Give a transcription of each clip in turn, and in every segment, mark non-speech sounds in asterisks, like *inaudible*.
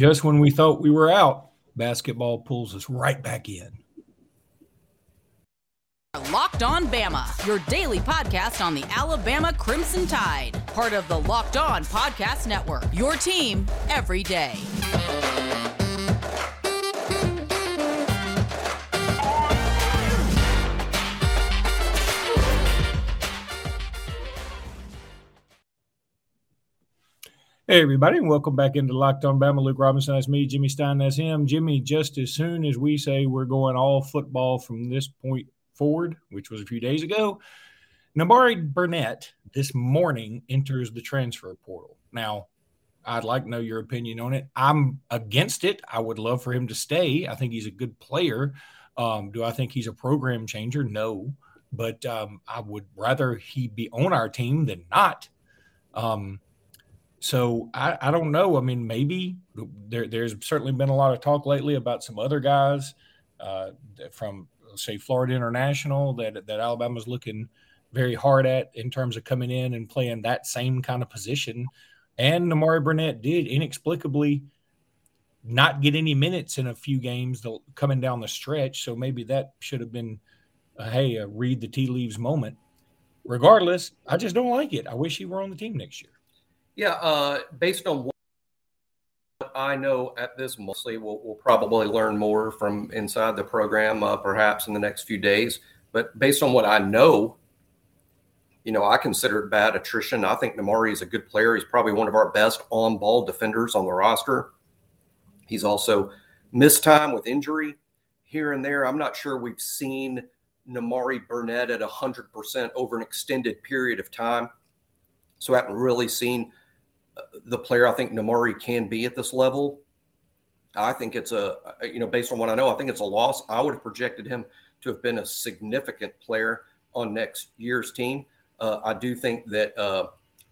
Just when we thought we were out, basketball pulls us right back in. Locked On Bama, your daily podcast on the Alabama Crimson Tide, part of the Locked On Podcast Network. Your team every day. Hey, everybody, and welcome back into Locked On Bama. Luke Robinson, that's me. Jimmy Stein, that's him. Jimmy, just as soon as we say we're going all football from this point forward, which was a few days ago, Nimari Burnett this morning enters the transfer portal. Now, I'd like to know your opinion on it. I'm against it. I would love for him to stay. I think he's a good player. Um, do I think he's a program changer? No, but um, I would rather he be on our team than not. Um, so I, I don't know. I mean, maybe there, there's certainly been a lot of talk lately about some other guys uh, from, say, Florida International that that Alabama's looking very hard at in terms of coming in and playing that same kind of position. And Nimari Burnett did inexplicably not get any minutes in a few games coming down the stretch. So maybe that should have been, a, hey, a read the tea leaves moment. Regardless, I just don't like it. I wish he were on the team next year. Yeah, uh, based on what I know at this mostly, we'll, we'll probably learn more from inside the program, uh, perhaps in the next few days. But based on what I know, you know, I consider it bad attrition. I think Nimari is a good player. He's probably one of our best on-ball defenders on the roster. He's also missed time with injury here and there. I'm not sure we've seen Nimari Burnett at 100% over an extended period of time. So I haven't really seen the player I think Nimari can be at this level. I think it's a, you know, based on what I know, I think it's a loss. I would have projected him to have been a significant player on next year's team. Uh, I do think that, uh,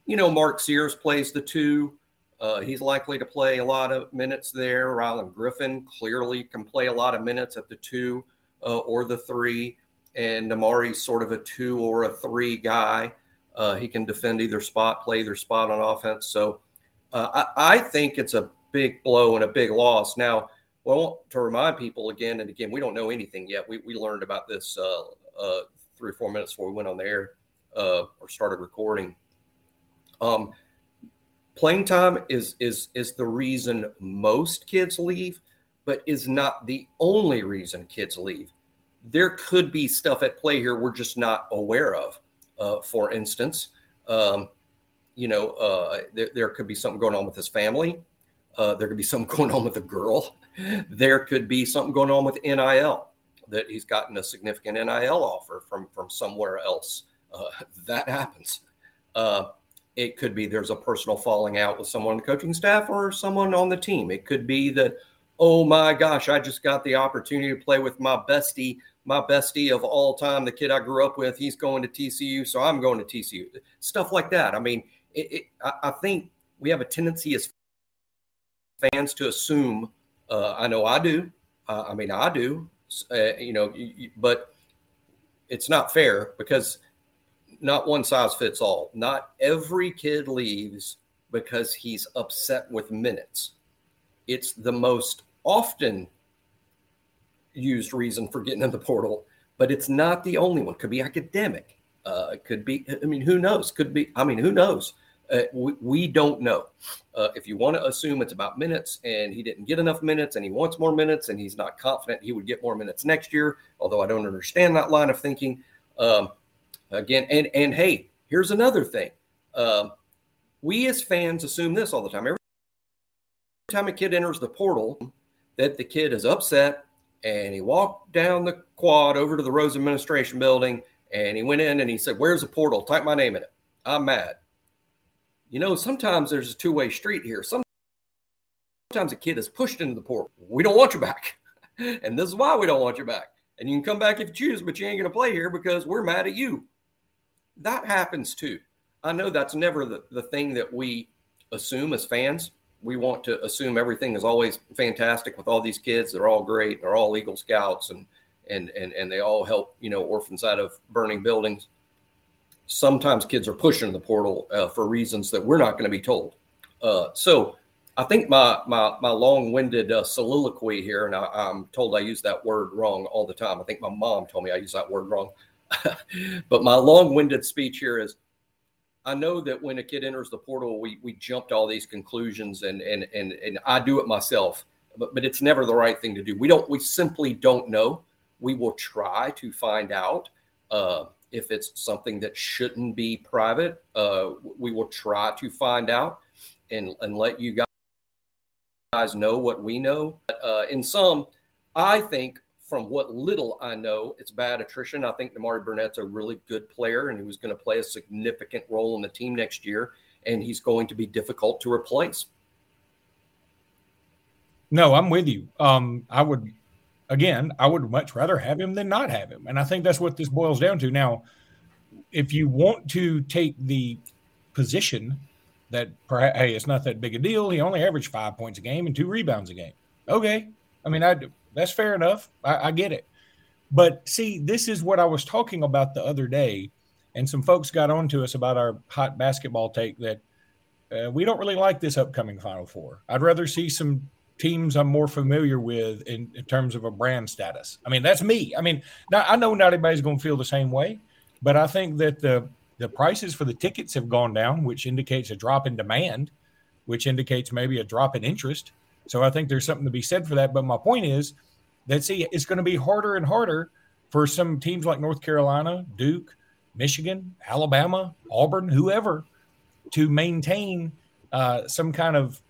you know, Mark Sears plays the two. Uh, he's likely to play a lot of minutes there. Rylan Griffin clearly can play a lot of minutes at the two uh, or the three. And Nimari's sort of a two or a three guy. Uh, he can defend either spot, play either spot on offense. So uh, I, I, think it's a big blow and a big loss. Now, well, to remind people again and again, we don't know anything yet. We, we learned about this uh, uh three or four minutes before we went on the air uh, or started recording. Um, playing time is is is the reason most kids leave, but is not the only reason kids leave. There could be stuff at play here we're just not aware of uh, for instance. Um, you know, uh, there, there, could be something going on with his family. Uh, there could be *laughs* something going on with the girl. There could be something going on with NIL that he's gotten a significant NIL offer from from somewhere else. Uh, that happens. Uh, it could be there's a personal falling out with someone on the coaching staff or someone on the team. It could be that, oh my gosh, I just got the opportunity to play with my bestie my bestie of all time, the kid I grew up with, he's going to TCU, so I'm going to TCU. Stuff like that. I mean, it, it, I, I, think we have a tendency as fans to assume. Uh, I know I do. Uh, I mean, I do. Uh, you know, but it's not fair because not one size fits all. Not every kid leaves because he's upset with minutes. It's the most often used reason for getting in the portal, but it's not the only one. Could be academic. Uh, could be. I mean, who knows? Could be. I mean, who knows? Uh, we, we, don't know. Uh, if you want to assume it's about minutes and he didn't get enough minutes and he wants more minutes and he's not confident he would get more minutes next year, although I don't understand that line of thinking. Um, again, and and hey, here's another thing. Um, we as fans assume this all the time. Every time a kid enters the portal, that the kid is upset and he walked down the quad over to the Rose Administration Building and he went in and he said, Where's the portal? Type my name in it. I'm mad. You know, sometimes there's a two way street here. Sometimes a kid is pushed into the portal. We don't want you back. *laughs* and this is why we don't want you back. And you can come back if you choose, but you ain't going to play here because we're mad at you. That happens too. I know that's never the, the thing that we assume as fans, we want to assume everything is always fantastic with all these kids. They're all great. They're all Eagle Scouts and and and and they all help you know orphans out of burning buildings. Sometimes kids are pushing the portal uh, for reasons that we're not going to be told. Uh, so I think my my my long-winded uh, soliloquy here, and I, am told I use that word wrong all the time. I think my mom told me I use that word wrong. *laughs* but my long-winded speech here is: I know that when a kid enters the portal, we we jump to all these conclusions, and and and and I do it myself. But but it's never the right thing to do. We don't. We simply don't know. We will try to find out. Uh, if it's something that shouldn't be private, uh, we will try to find out and, and let you guys know what we know. Uh, in some, I think from what little I know, it's bad attrition. I think Nimari Burnett's a really good player and he was going to play a significant role in the team next year, and he's going to be difficult to replace. No, I'm with you. Um, I would again, I would much rather have him than not have him. And I think that's what this boils down to. Now, if you want to take the position that hey, it's not that big a deal, he only averaged five points a game and two rebounds a game. Okay. I mean, I, that's fair enough. I, I get it. But see, this is what I was talking about the other day. And some folks got on to us about our hot basketball take that uh, we don't really like this upcoming Final Four. I'd rather see some teams I'm more familiar with in, in, terms of a brand status. I mean, that's me. I mean, now, I know not everybody's going to feel the same way, but I think that the the prices for the tickets have gone down, which indicates a drop in demand, which indicates maybe a drop in interest. So I think there's something to be said for that. But my point is that see, it's going to be harder and harder for some teams like North Carolina, Duke, Michigan, Alabama, Auburn, whoever, to maintain uh, some kind of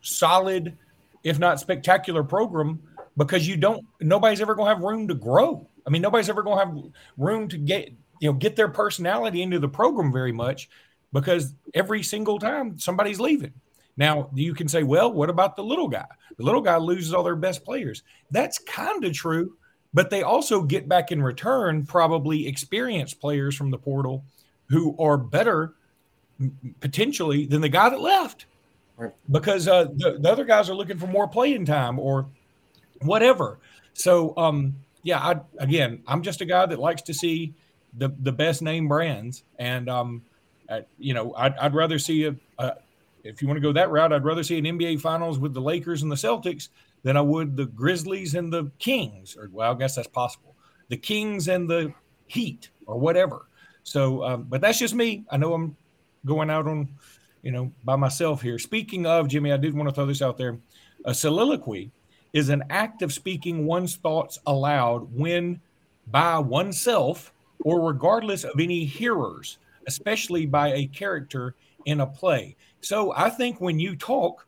solid, if not spectacular program because you don't nobody's ever going to have room to grow. I mean, nobody's ever going to have room to get you know get their personality into the program very much because every single time somebody's leaving. Now you can say, well, what about the little guy? The little guy loses all their best players. That's kind of true, but they also get back in return probably experienced players from the portal who are better potentially than the guy that left because uh, the, the, other guys are looking for more playing time or whatever. So, um, yeah, I, again, I'm just a guy that likes to see the, the best name brands. And, um, I, you know, I'd, I'd rather see a, a, if you want to go that route, I'd rather see an NBA finals with the Lakers and the Celtics than I would the Grizzlies and the Kings. Or, well, I guess that's possible. The Kings and the Heat or whatever. So, um, but that's just me. I know I'm going out on you know, by myself here. Speaking of Jimmy, I did want to throw this out there. A soliloquy is an act of speaking one's thoughts aloud when by oneself or regardless of any hearers, especially by a character in a play. So I think when you talk,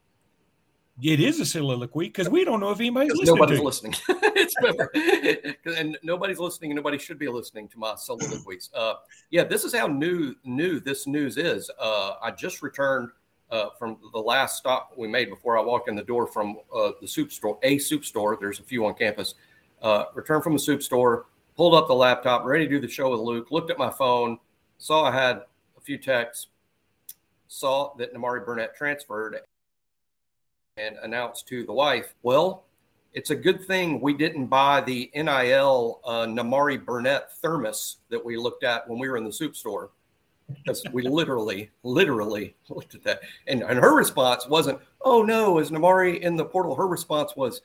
it is a soliloquy because we don't know if anybody's listening. Nobody's listening. *laughs* *laughs* and nobody's listening. And nobody should be listening to my soliloquies. Uh, yeah, this is how new new this news is. Uh, I just returned uh, from the last stop we made before I walked in the door from uh, the soup store, a soup store. There's a few on campus. Uh, returned from the soup store, pulled up the laptop, ready to do the show with Luke. Looked at my phone, saw I had a few texts, saw that Nimari Burnett transferred, and announced to the wife, well, it's a good thing we didn't buy the NIL uh, Nimari Burnett thermos that we looked at when we were in the soup store. Because we *laughs* literally, literally looked at that. And, and her response wasn't, oh no, is Nimari in the portal? Her response was,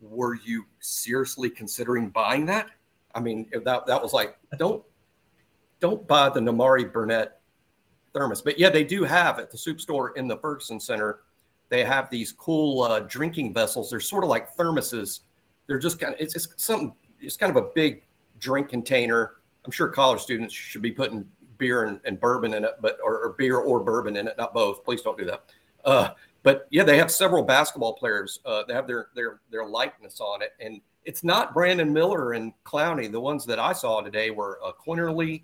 were you seriously considering buying that? I mean, that, that was like, don't, don't buy the Nimari Burnett thermos. But yeah, they do have at the soup store in the Ferguson Center they have these cool uh, drinking vessels. They're sort of like thermoses. They're just kind of it's just something. It's kind of a big drink container. I'm sure college students should be putting beer and, and bourbon in it, but or, or, beer or bourbon in it, not both. Please don't do that. Uh, but yeah, they have several basketball players. Uh, they have their their their likeness on it, and it's not Brandon Miller and Clowney. The ones that I saw today were uh, Quinerly,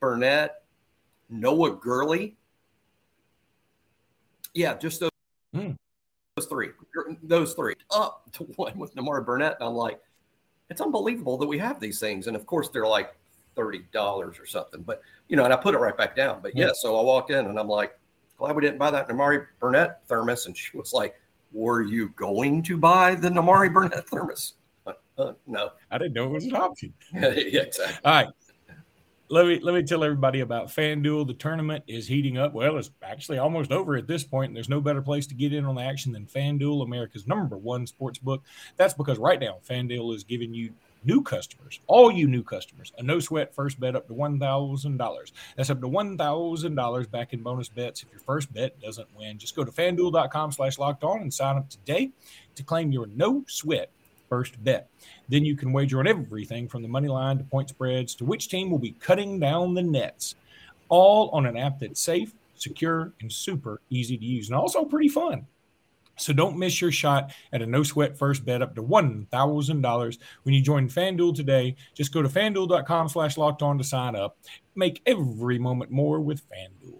Burnett, Noah Gurley. Yeah, just those Mm. Those three, those three, up *laughs* to one with Nimari Burnett. And I'm like, it's unbelievable that we have these things. And of course, they're like thirty dollars or something. But you know, and I put it right back down. But yeah, so I walked in and I'm like, glad we didn't buy that Nimari Burnett thermos. And she was like, Were you going to buy the Nimari Burnett thermos? *laughs* Uh, uh, no, I didn't know it was an option. *laughs* yeah, exactly. All right. Let me let me tell everybody about FanDuel. The tournament is heating up. Well, it's actually almost over at this point, and there's no better place to get in on the action than FanDuel, America's number one sports book. That's because right now FanDuel is giving you new customers, all you new customers, a no sweat first bet up to $1,000. That's up to $1,000 back in bonus bets. If your first bet doesn't win, just go to fanduel.com slash locked on and sign up today to claim your no sweat first bet. Then you can wager on everything from the money line to point spreads to which team will be cutting down the nets, all on an app that's safe, secure, and super easy to use, and also pretty fun. So don't miss your shot at a no sweat first bet up to $1,000 when you join FanDuel today. Just go to fanduel.com slash locked on to sign up. Make every moment more with FanDuel.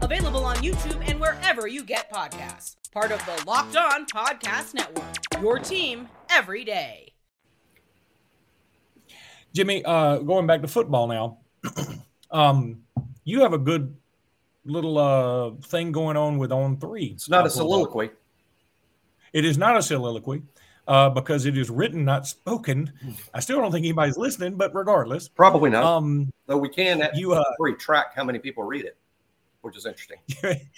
Available on YouTube and wherever you get podcasts. Part of the Locked On Podcast Network. Your team every day. Jimmy, uh, going back to football now, *clears throat* um, you have a good little uh, thing going on with On3. It's not a soliloquy. It is not a soliloquy uh, because it is written, not spoken. I still don't think anybody's listening, but regardless, probably not. Um, Though we can at you uh, track how many people read it, which is interesting. *laughs*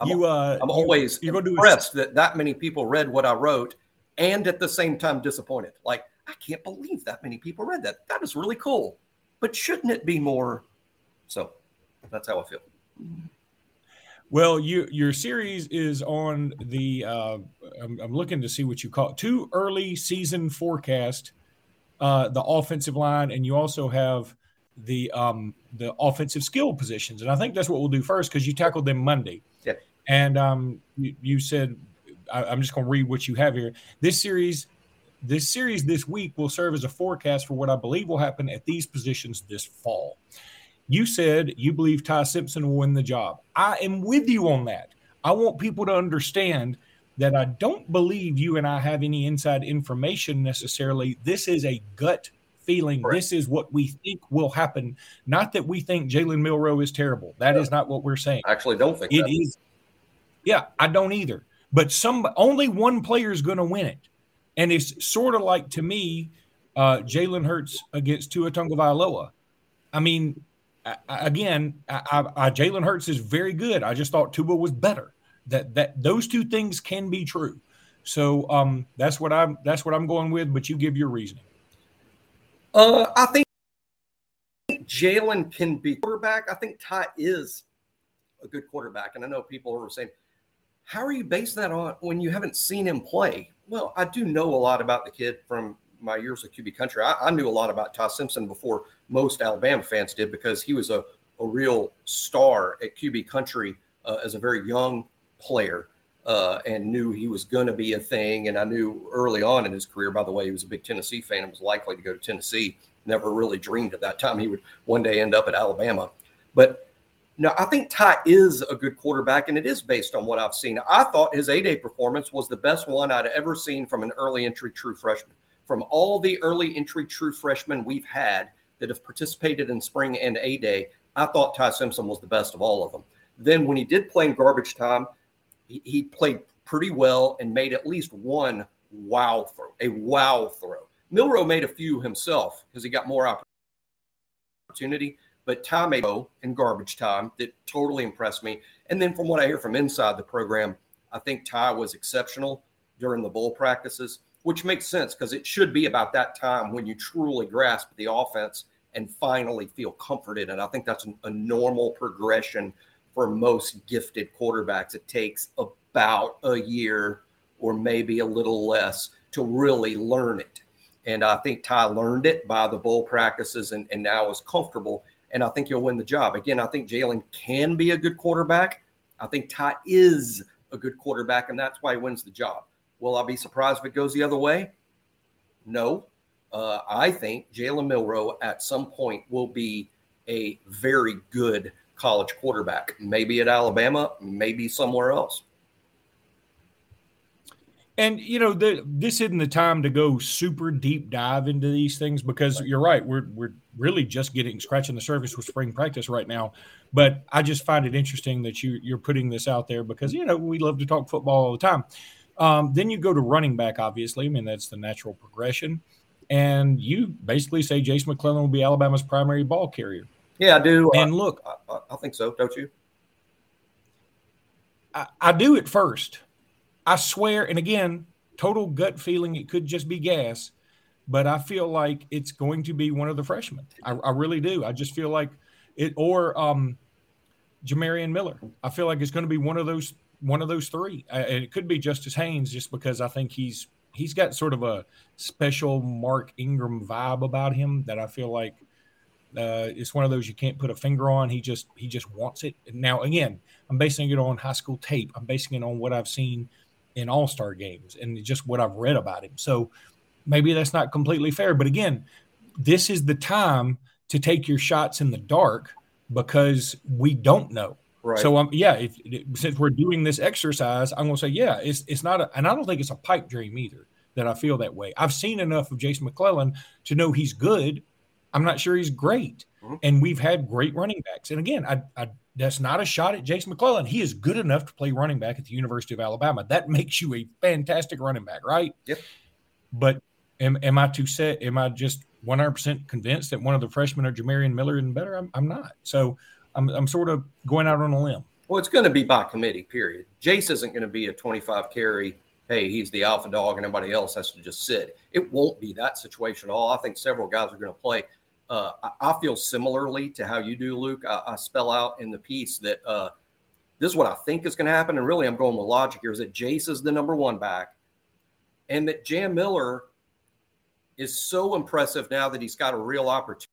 I'm, you, uh, I'm always you're impressed that that many people read what I wrote, and at the same time disappointed. Like I can't believe that many people read that. That is really cool. But shouldn't it be more? So that's how I feel. Well, you, your series is on the. Uh, I'm, I'm, looking to see what you call it. Two early season forecast, uh, the offensive line, and you also have the um, the offensive skill positions. And I think that's what we'll do first because you tackled them Monday. Yeah. And um, you, you said, I, I'm just going to read what you have here. This series this series this week will serve as a forecast for what I believe will happen at these positions this fall. You said you believe Ty Simpson will win the job. I am with you on that. I want people to understand that I don't believe you and I have any inside information necessarily. This is a gut feeling. Right. This is what we think will happen. Not that we think Jalen Milroe is terrible. That is not what we're saying. I actually don't think it that. is. Yeah, I don't either. But some only one player is going to win it. And it's sort of like to me, uh, Jalen Hurts against Tua Tagovailoa. I mean, I, again, I, I, Jalen Hurts is very good. I just thought Tua was better. That that those two things can be true. So um, that's what I'm that's what I'm going with. But you give your reasoning. Uh, I think Jalen can be quarterback. I think Ty is a good quarterback, and I know people are saying, "How are you basing that on when you haven't seen him play?" Well, I do know a lot about the kid from my years at QB country. I, I knew a lot about Ty Simpson before most Alabama fans did because he was a, a real star at QB country uh, as a very young player uh, and knew he was going to be a thing. And I knew early on in his career, by the way, he was a big Tennessee fan and was likely to go to Tennessee. Never really dreamed at that time he would one day end up at Alabama. But no, I think Ty is a good quarterback, and it is based on what I've seen. I thought his A Day performance was the best one I'd ever seen from an early entry true freshman. From all the early entry true freshmen we've had that have participated in spring and A Day, I thought Ty Simpson was the best of all of them. Then when he did play in garbage time, he, played pretty well and made at least one wow throw, a wow throw. Milroe made a few himself because he got more opportunity but Tom Abo in garbage time that totally impressed me. And then from what I hear from inside the program, I think Ty was exceptional during the bowl practices, which makes sense because it should be about that time when you truly grasp the offense and finally feel comforted. And I think that's a normal progression for most gifted quarterbacks. It takes about a year or maybe a little less to really learn it. And I think Ty learned it by the bowl practices and, and now is comfortable and I think he'll win the job. Again, I think Jalen can be a good quarterback. I think Ty is a good quarterback, and that's why he wins the job. Will I be surprised if it goes the other way? No. Uh, I think Jalen Milroe at some point will be a very good college quarterback. Maybe at Alabama, maybe somewhere else. And you know, the, this isn't the time to go super deep dive into these things because you're right. We're we're really just getting scratching the surface with spring practice right now. But I just find it interesting that you you're putting this out there because you know we love to talk football all the time. Um, then you go to running back, obviously. I mean that's the natural progression, and you basically say Jase McClellan will be Alabama's primary ball carrier. Yeah, I do. And look, I, I think so. Don't you? I, I do at first I swear, and again, total gut feeling, it could just be gas, but I feel like it's going to be one of the freshmen. I, I really do. I just feel like it, or um, Jamarion Miller. I feel like it's going to be one of those one of those three. Uh, it could be Justice Haynes, just because I think he's he's got sort of a special Mark Ingram vibe about him that I feel like uh, it's one of those you can't put a finger on. He just he just wants it. Now again, I'm basing it on high school tape. I'm basing it on what I've seen in all star games and just what I've read about him. So maybe that's not completely fair. But again, this is the time to take your shots in the dark because we don't know. Right. So um, yeah, if, since we're doing this exercise, I'm going to say yeah, it's it's not, a, and I don't think it's a pipe dream either that I feel that way. I've seen enough of Jase McClellan to know he's good. I'm not sure he's great, mm-hmm. and we've had great running backs. And again, I, I that's not a shot at Jase McClellan. He is good enough to play running back at the University of Alabama. That *laughs* makes you a fantastic running back, right? Yep. But am, am I too set? Am I just 100% convinced that one of the freshmen are Jamarion Miller and better? I'm, I'm not. So I'm, I'm sort of going out on a limb. Well, it's going to be by committee, period. Jace isn't going to be a 25 carry. Hey, he's the alpha dog and everybody else has to just sit. It won't be that situation at all. I think several guys are going to play uh, I, feel similarly to how you do, Luke. I, I spell out in the piece that uh, this is what I think is going to happen. And really, I'm going with logic here is that Jase is the number one back and that Jam Miller is so impressive now that he's got a real opportunity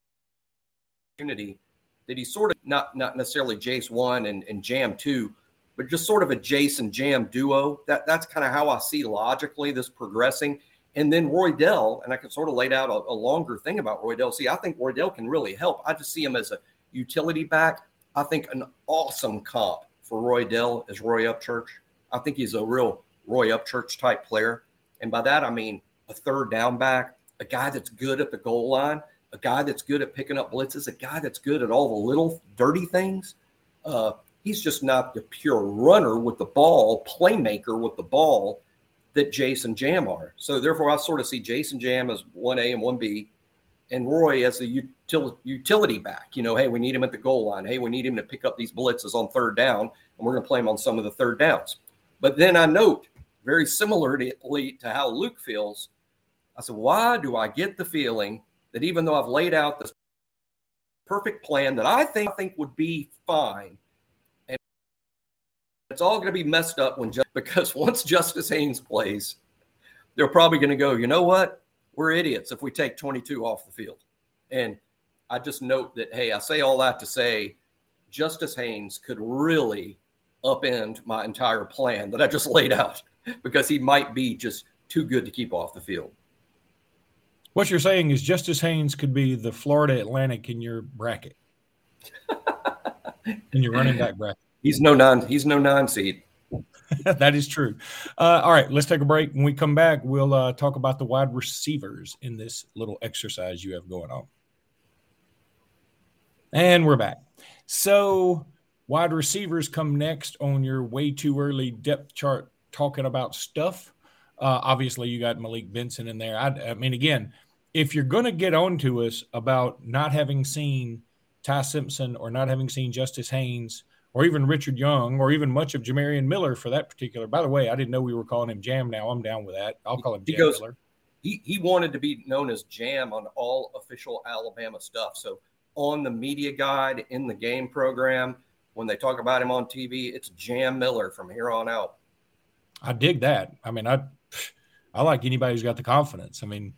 that he's sort of not, not necessarily Jase one and, and Jam two, but just sort of a Jase and Jam duo. That That's kind of how I see logically this progressing. And then Roydell, and I can sort of lay out a, a longer thing about Roydell. See, I think Roydell can really help. I just see him as a utility back. I think an awesome comp for Roydell is Roy Upchurch. I think he's a real Roy Upchurch type player. And by that, I mean a third down back, a guy that's good at the goal line, a guy that's good at picking up blitzes, a guy that's good at all the little dirty things. Uh, he's just not the pure runner with the ball, playmaker with the ball that Jason Jam are. So therefore, I sort of see Jason Jam as one A and one B, and Roy as the util- utility back. You know, hey, we need him at the goal line. Hey, we need him to pick up these blitzes on third down, and we're going to play him on some of the third downs. But then I note, very similarly to how Luke feels, I said, why do I get the feeling that even though I've laid out this perfect plan that I think I think would be fine, it's all going to be messed up when just, *laughs* because once Justice Haynes plays, they're probably going to go, you know what? We're idiots if we take 22 off the field. And I just note that, hey, I say all that to say Justice Haynes could really upend my entire plan that I just laid out *laughs* because he might be just too good to keep off the field. What you're saying is Justice Haynes could be the Florida Atlantic in your bracket, *laughs* in your running back bracket. He's no non. He's no non seed. *laughs* that is true. Uh, all right, let's take a break. When we come back, we'll uh, talk about the wide receivers in this little exercise you have going on. And we're back. So, wide receivers come next on your way too early depth chart talking about stuff. Uh, obviously, you got Malik Benson in there. I, I mean, again, if you're going to get on to us about not having seen Ty Simpson or not having seen Justice Haynes – or even Richard Young, or even much of Jamarion Miller for that particular. By the way, I didn't know we were calling him Jam. Now I'm down with that. I'll call him he Jam goes, Miller. He he wanted to be known as Jam on all official Alabama stuff. So on the media guide in the game program, when they talk about him on TV, it's Jam Miller from here on out. I dig that. I mean, I I like anybody who's got the confidence. I mean,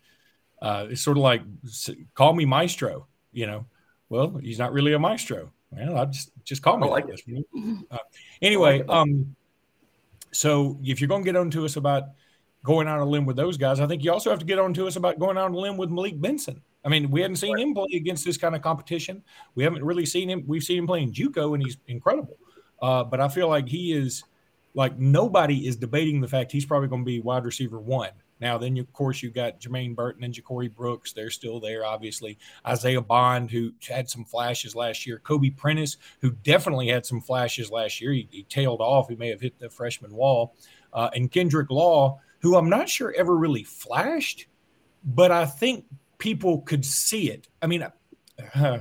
uh, it's sort of like call me maestro. You know, well, he's not really a maestro. Well, I just just call me *laughs* I like this. Uh, anyway, um, so if you're going to get on to us about going out on a limb with those guys. I think you also have to get on to us about going out on a limb with Malik Benson. I mean, we hadn't seen him play against this kind of competition. We haven't really seen him. We've seen him playing JUCO, and he's incredible. Uh, but I feel like he is like nobody is debating the fact he's probably going to be wide receiver one. Now, then, of course, you've got Jermaine Burton and Ja'Corey Brooks. They're still there, obviously. Isaiah Bond, who had some flashes last year. Kobe Prentice, who definitely had some flashes last year. He, he tailed off. He may have hit the freshman wall. Uh, and Kendrick Law, who I'm not sure ever really flashed, but I think people could see it. I mean, *sighs* uh,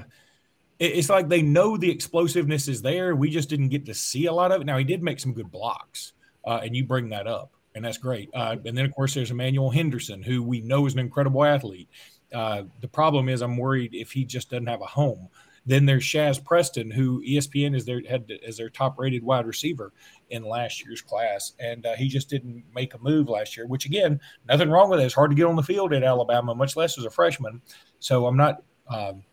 it's like they know the explosiveness is there. We just didn't get to see a lot of it. Now, he did make some good blocks, uh, and you bring that up and that's great. Uh, and then, of course, there's Emmanuel Henderson, who we know is an incredible athlete. Uh, the problem is, I'm worried if he just doesn't have a home. Then there's Shazz Preston, who ESPN is their had as their top rated wide receiver in last year's class, and uh, he just didn't make a move last year. Which again, nothing wrong with it. It's hard to get on the field at Alabama, much less as a freshman. So I'm not, um,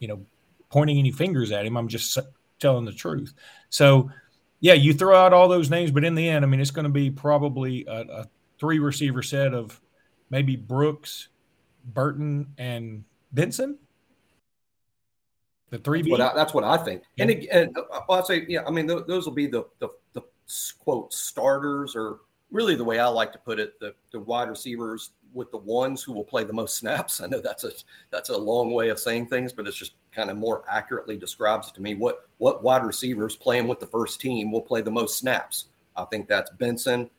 you know, pointing any fingers at him. I'm just telling the truth. So yeah, you throw out all those names, but in the end, I mean, it's going to be probably a, a three receiver set of maybe Brooks, Burton, and Benson. The three. That's what I, that's what I think. Yeah. And, and uh, well, I say, yeah, I mean, th- those will be the, the the quote starters, or really the way I like to put it, the the wide receivers with the ones who will play the most *laughs* snaps. I know that's a that's a long way of saying things, but it's just kind of more accurately describes to me. What what wide receivers playing with the first team will play the most snaps? I think that's Benson,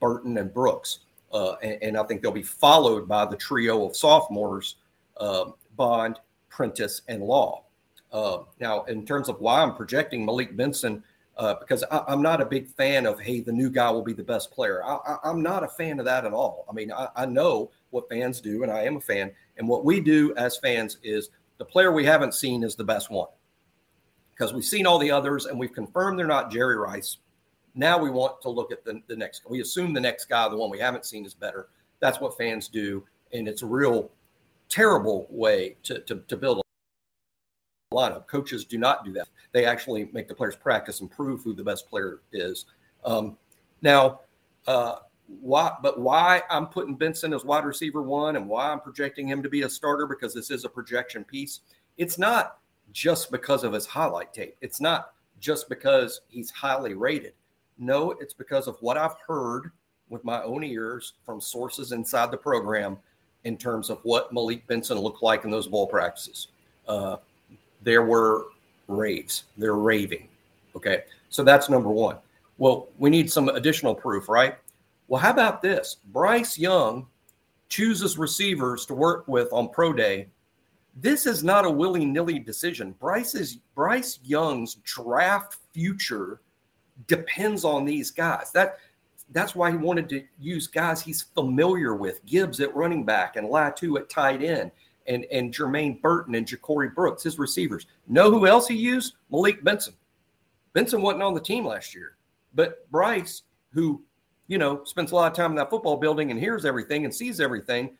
Burton, and Brooks, uh, and, and, I think they'll be followed by the trio of sophomores: uh, Bond, Prentice, and Law. Uh, now, in terms of why I'm projecting Malik Benson uh, because I, am not a big fan of hey the new guy will be the best player. I, am not a fan of that at all. I mean I, I, know what fans do, and I am a fan. And what we do as fans is the player we haven't seen is the best one because we've seen all the others and we've confirmed they're not Jerry Rice. Now we want to look at the, the next. We assume the next guy, the one we haven't seen, is better. That's what fans do, and it's a real terrible way to, to, to build lineup. Coaches do not do that. They actually make the players practice and prove who the best player is. Um, now, uh, why? But why I'm putting Benson as wide receiver one and why I'm projecting him to be a starter because this is a projection piece. It's not just because of his highlight tape. It's not just because he's highly rated. No, it's because of what I've heard with my own ears from sources inside the program in terms of what Malik Benson looked like in those ball practices. Uh, there were raves. They're raving. Okay. So that's number one. Well, we need some additional proof, right? Well, how about this? Bryce Young chooses receivers to work with on pro day. This is not a willy nilly decision. Bryce's Bryce Young's draft future depends on these guys. That that's why he wanted to use guys he's familiar with. Gibbs at running back and Latu at tight end and, and Jermaine Burton and Ja'Corey Brooks, his receivers. Know who else he used? Malik Benson. Benson wasn't on the team last year, but Bryce, who, you know, spends a lot of time in that football building and hears everything and sees everything,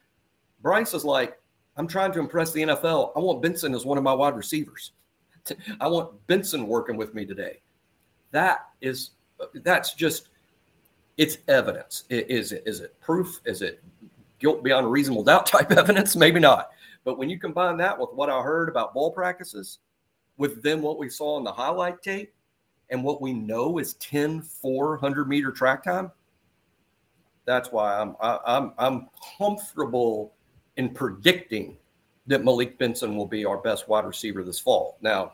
Bryce is like, I'm trying to impress the NFL. I want Benson as one of my wide receivers. *laughs* I want Benson working with me today. That is, that's just, it's evidence. Is it, is it proof? Is it guilt beyond reasonable doubt *laughs* type evidence? Maybe not. But when you combine that with what I heard about ball practices, with then what we saw in the highlight tape, and what we know is 10 400 meter track time, that's why I'm I, I'm I'm comfortable in predicting that Malik Benson will be our best wide receiver this fall. Now,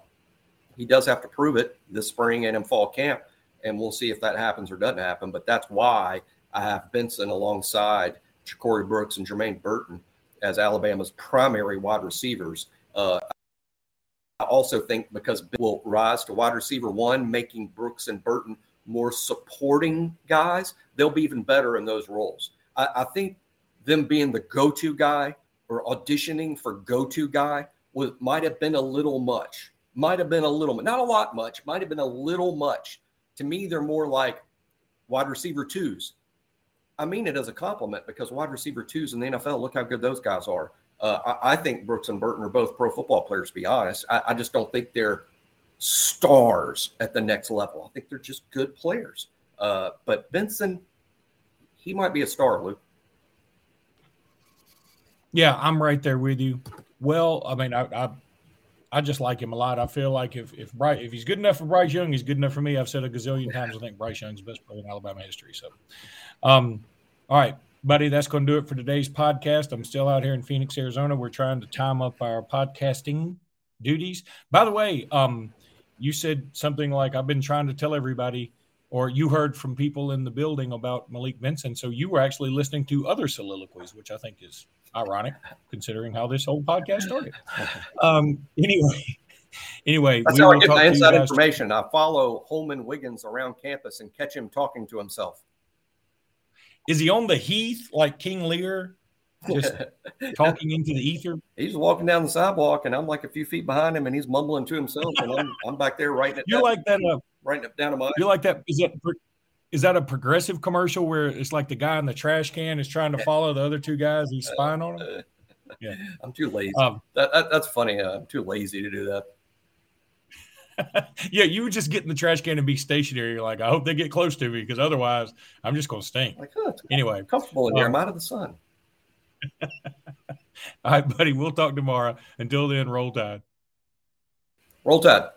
he does have to prove it this spring and in fall camp, and we'll see if that happens or doesn't happen. But that's why I have Benson alongside Ja'Corey Brooks and Jermaine Burton as Alabama's primary wide receivers. Uh, I also think because Bill will rise to wide receiver one, making Brooks and Burton more supporting guys, they'll be even better in those roles. I, I think them being the go-to guy or auditioning for go-to guy was, might have been a little much. Might have been a little, not a lot much. Might have been a little much. To me, they're more like wide receiver twos. I mean it as a compliment because wide receiver twos in the NFL, look how good those guys are. Uh, I, I, think Brooks and Burton are both pro football players, to be honest. I, I, just don't think they're stars at the next level. I think they're just good players. Uh, but Benson, he might be a star, Luke. Yeah, I'm right there with you. Well, I mean, I, I I just like him a lot. I feel like if if Bryce, if he's good enough for Bryce Young, he's good enough for me. I've said a gazillion times. I think Bryce Young's the best player in Alabama history. So, um, all right, buddy, that's going to do it for today's podcast. I'm still out here in Phoenix, Arizona. We're trying to time up our podcasting duties. By the way, um, you said something like I've been trying to tell everybody, or you heard from people in the building about Malik Benson. So you were actually listening to other soliloquies, which I think is ironic considering how this whole podcast started. Um, anyway, anyway, that's how I get my inside information. I follow Holman Wiggins around campus and catch him talking to himself. Is he on the heath like King Lear? Just *laughs* talking into the ether. He's walking down the sidewalk, and I'm like a few feet behind him, and he's mumbling to himself, and I'm, I'm back there writing it. You're down, like that. Uh, writing it down to my. You're like that. Is that is that a progressive commercial where it's like the guy in the trash can is trying to follow the other two guys he's spying on them? Yeah, *laughs* I'm too lazy. Um, that, that, that's funny. Uh, I'm too lazy to do that. *laughs* yeah, you would just get in the trash can and be stationary. You're like, I hope they get close to me because otherwise I'm just going to stink. Like, oh, anyway, comfortable in here. Um, I'm out of the sun. *laughs* All right, buddy. We'll talk tomorrow. Until then, roll tide. Roll tide.